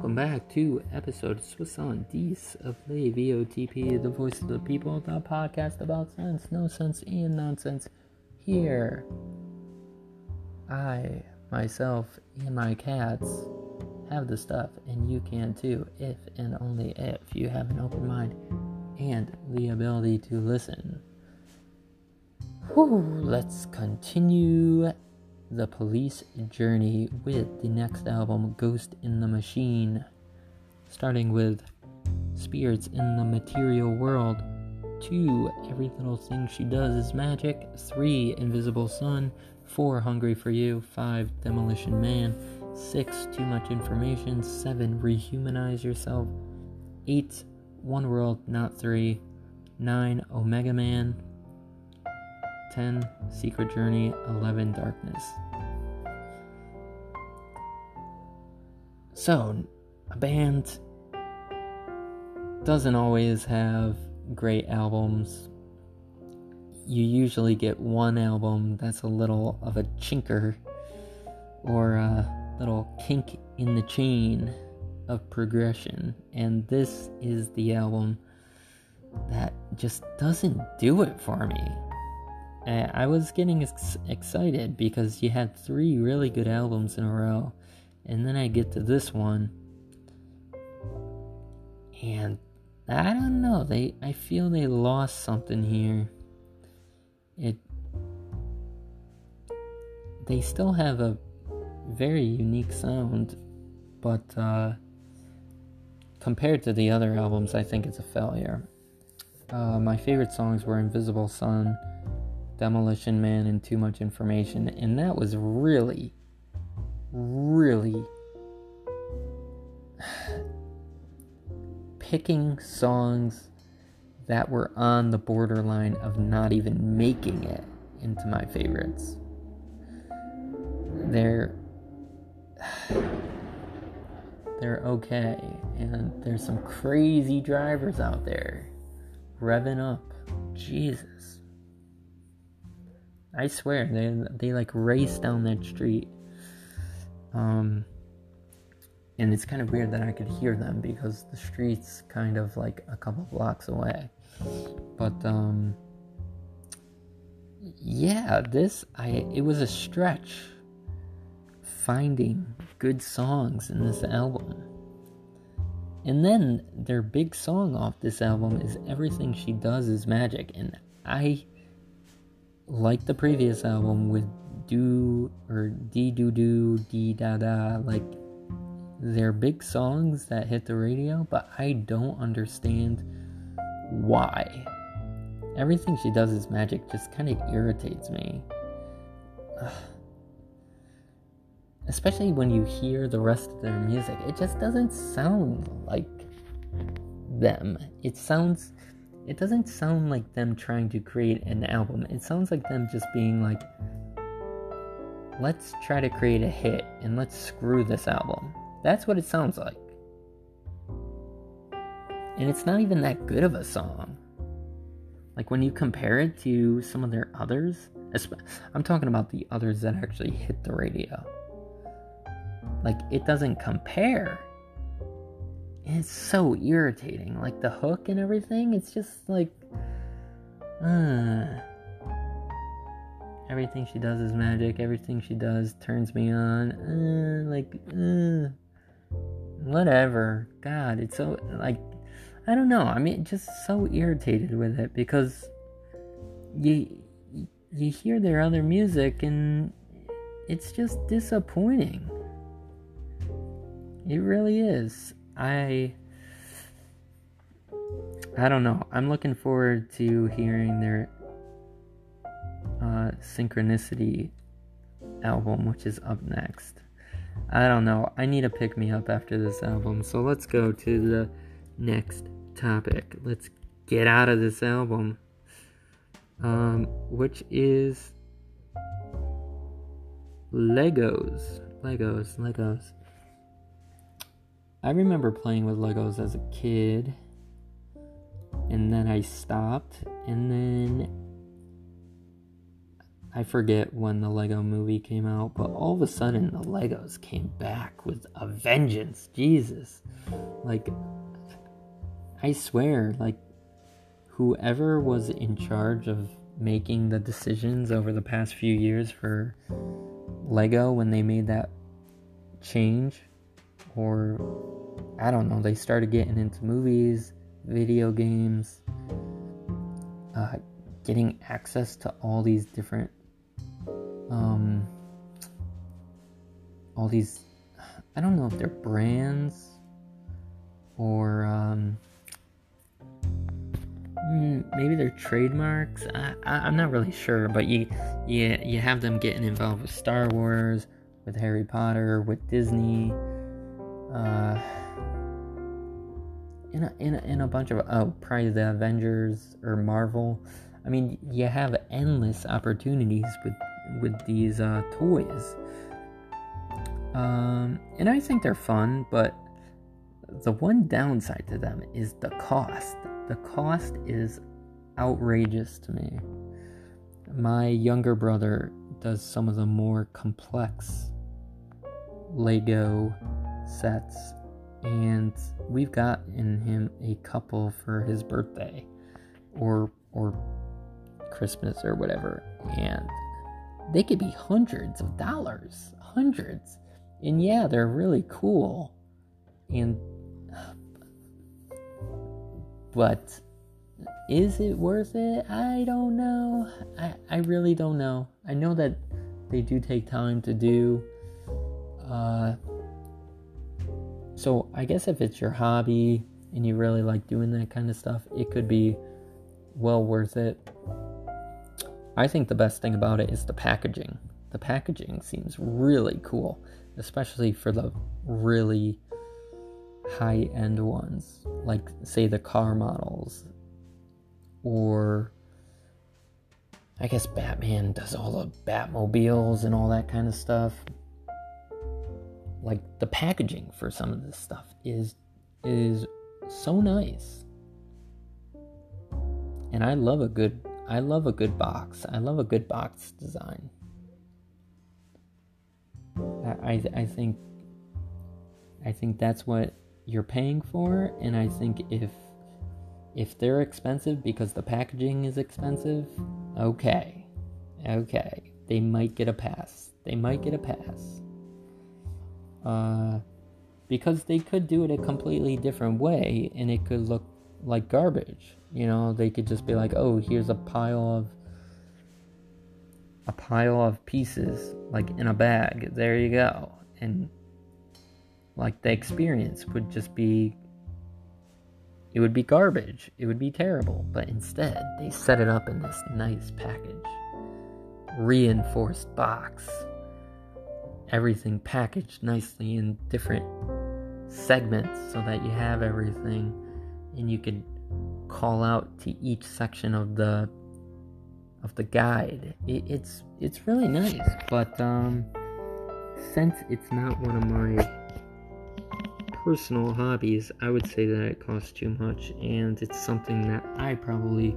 welcome back to episode Soixante Dix of the VOTP, the voice of the people, the podcast about sense, no sense, and nonsense. Here, I, myself, and my cats have the stuff, and you can too, if and only if you have an open mind and the ability to listen. Whew, let's continue the police journey with the next album, Ghost in the Machine. Starting with Spirits in the Material World. 2. Every Little Thing She Does is Magic. 3. Invisible Sun. 4. Hungry for You. 5. Demolition Man. 6. Too Much Information. 7. Rehumanize Yourself. 8. One World, Not 3. 9. Omega Man. 10 Secret Journey, 11 Darkness. So, a band doesn't always have great albums. You usually get one album that's a little of a chinker or a little kink in the chain of progression, and this is the album that just doesn't do it for me. I was getting ex- excited because you had three really good albums in a row, and then I get to this one, and I don't know. They, I feel they lost something here. It, they still have a very unique sound, but uh, compared to the other albums, I think it's a failure. Uh, my favorite songs were Invisible Sun. Demolition Man and Too Much Information, and that was really, really picking songs that were on the borderline of not even making it into my favorites. They're they're okay, and there's some crazy drivers out there revving up. Jesus. I swear they they like race down that street. Um and it's kind of weird that I could hear them because the street's kind of like a couple blocks away. But um yeah, this I it was a stretch finding good songs in this album. And then their big song off this album is Everything She Does Is Magic and I like the previous album with do or dee doo doo dee da da like they're big songs that hit the radio but i don't understand why. Everything she does is magic just kind of irritates me. Ugh. especially when you hear the rest of their music it just doesn't sound like them. It sounds it doesn't sound like them trying to create an album. It sounds like them just being like, let's try to create a hit and let's screw this album. That's what it sounds like. And it's not even that good of a song. Like when you compare it to some of their others, I'm talking about the others that actually hit the radio. Like it doesn't compare it's so irritating. Like the hook and everything, it's just like, uh, everything she does is magic. Everything she does turns me on. Uh, like, uh, whatever. God, it's so like, I don't know. I mean, just so irritated with it because you you hear their other music and it's just disappointing. It really is. I I don't know. I'm looking forward to hearing their uh, Synchronicity album, which is up next. I don't know. I need to pick me up after this album. So let's go to the next topic. Let's get out of this album, um, which is Legos. Legos. Legos. I remember playing with Legos as a kid, and then I stopped, and then I forget when the Lego movie came out, but all of a sudden the Legos came back with a vengeance. Jesus. Like, I swear, like, whoever was in charge of making the decisions over the past few years for Lego when they made that change, or I don't know, they started getting into movies, video games, uh, getting access to all these different um, all these I don't know if they're brands or um, hmm, maybe they're trademarks. I, am not really sure, but you you you have them getting involved with Star Wars, with Harry Potter, with Disney, uh, in a, in a, in a bunch of oh probably the Avengers or Marvel. I mean, you have endless opportunities with with these uh, toys. Um, and I think they're fun, but the one downside to them is the cost. The cost is outrageous to me. My younger brother does some of the more complex Lego sets, and we've gotten him a couple for his birthday or or Christmas or whatever, and they could be hundreds of dollars, hundreds. And yeah, they're really cool. And but is it worth it? I don't know. I, I really don't know. I know that they do take time to do. Uh, so I guess if it's your hobby and you really like doing that kind of stuff, it could be well worth it. I think the best thing about it is the packaging. The packaging seems really cool, especially for the really high end ones, like, say, the car models. Or, I guess Batman does all the Batmobiles and all that kind of stuff. Like, the packaging for some of this stuff is is so nice. And I love a good I love a good box. I love a good box design. I, I, I think I think that's what you're paying for, and I think if if they're expensive because the packaging is expensive, okay, okay, they might get a pass. They might get a pass. Uh, because they could do it a completely different way, and it could look like garbage. You know, they could just be like, "Oh, here's a pile of a pile of pieces like in a bag. There you go." And like the experience would just be it would be garbage. It would be terrible. But instead, they set it up in this nice package. Reinforced box. Everything packaged nicely in different segments so that you have everything and you could call out to each section of the of the guide. It, it's it's really nice, but um, since it's not one of my personal hobbies, I would say that it costs too much, and it's something that I probably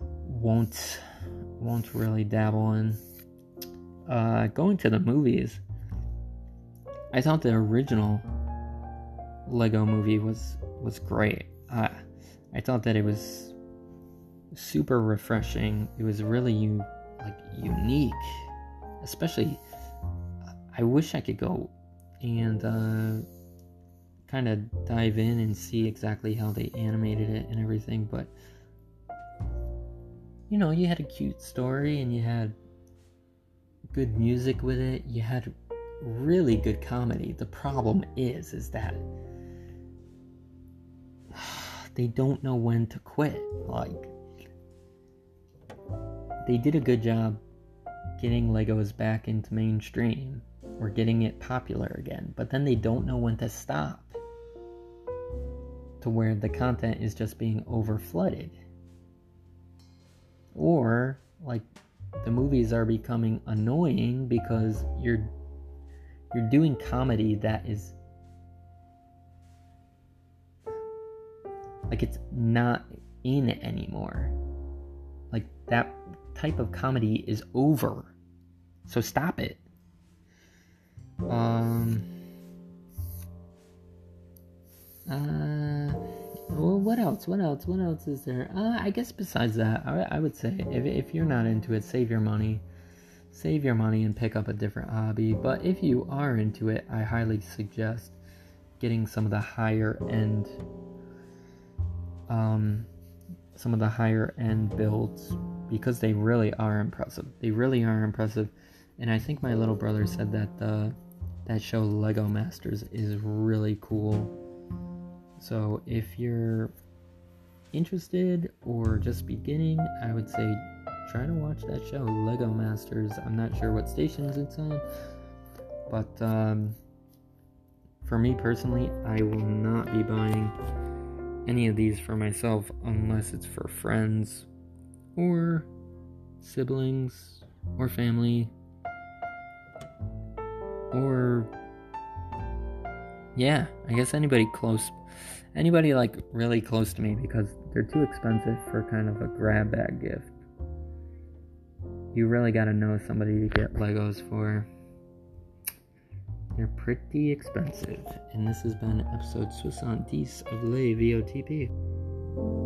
won't won't really dabble in. Uh, going to the movies, I thought the original Lego movie was was great. Uh, I thought that it was super refreshing. It was really u- like unique, especially. I wish I could go and uh, kind of dive in and see exactly how they animated it and everything, but you know, you had a cute story and you had good music with it. You had really good comedy. The problem is, is that they don't know when to quit. Like, they did a good job getting Legos back into mainstream or getting it popular again, but then they don't know when to stop to where the content is just being over flooded. Or, like, the movies are becoming annoying because you're you're doing comedy that is like it's not in anymore. Like that type of comedy is over. So stop it. Um. Uh. Well, what else? What else? What else is there? Uh, I guess besides that, I, I would say if, if you're not into it, save your money. Save your money and pick up a different hobby. But if you are into it, I highly suggest getting some of the higher end um, some of the higher end builds because they really are impressive. They really are impressive, and I think my little brother said that uh, that show Lego Masters is really cool. So if you're interested or just beginning, I would say try to watch that show Lego Masters. I'm not sure what stations it's on, but um, for me personally, I will not be buying any of these for myself unless it's for friends or siblings or family or yeah, I guess anybody close anybody like really close to me because they're too expensive for kind of a grab bag gift. You really got to know somebody to get Legos for. They're pretty expensive. And this has been episode 70 of Le VOTP.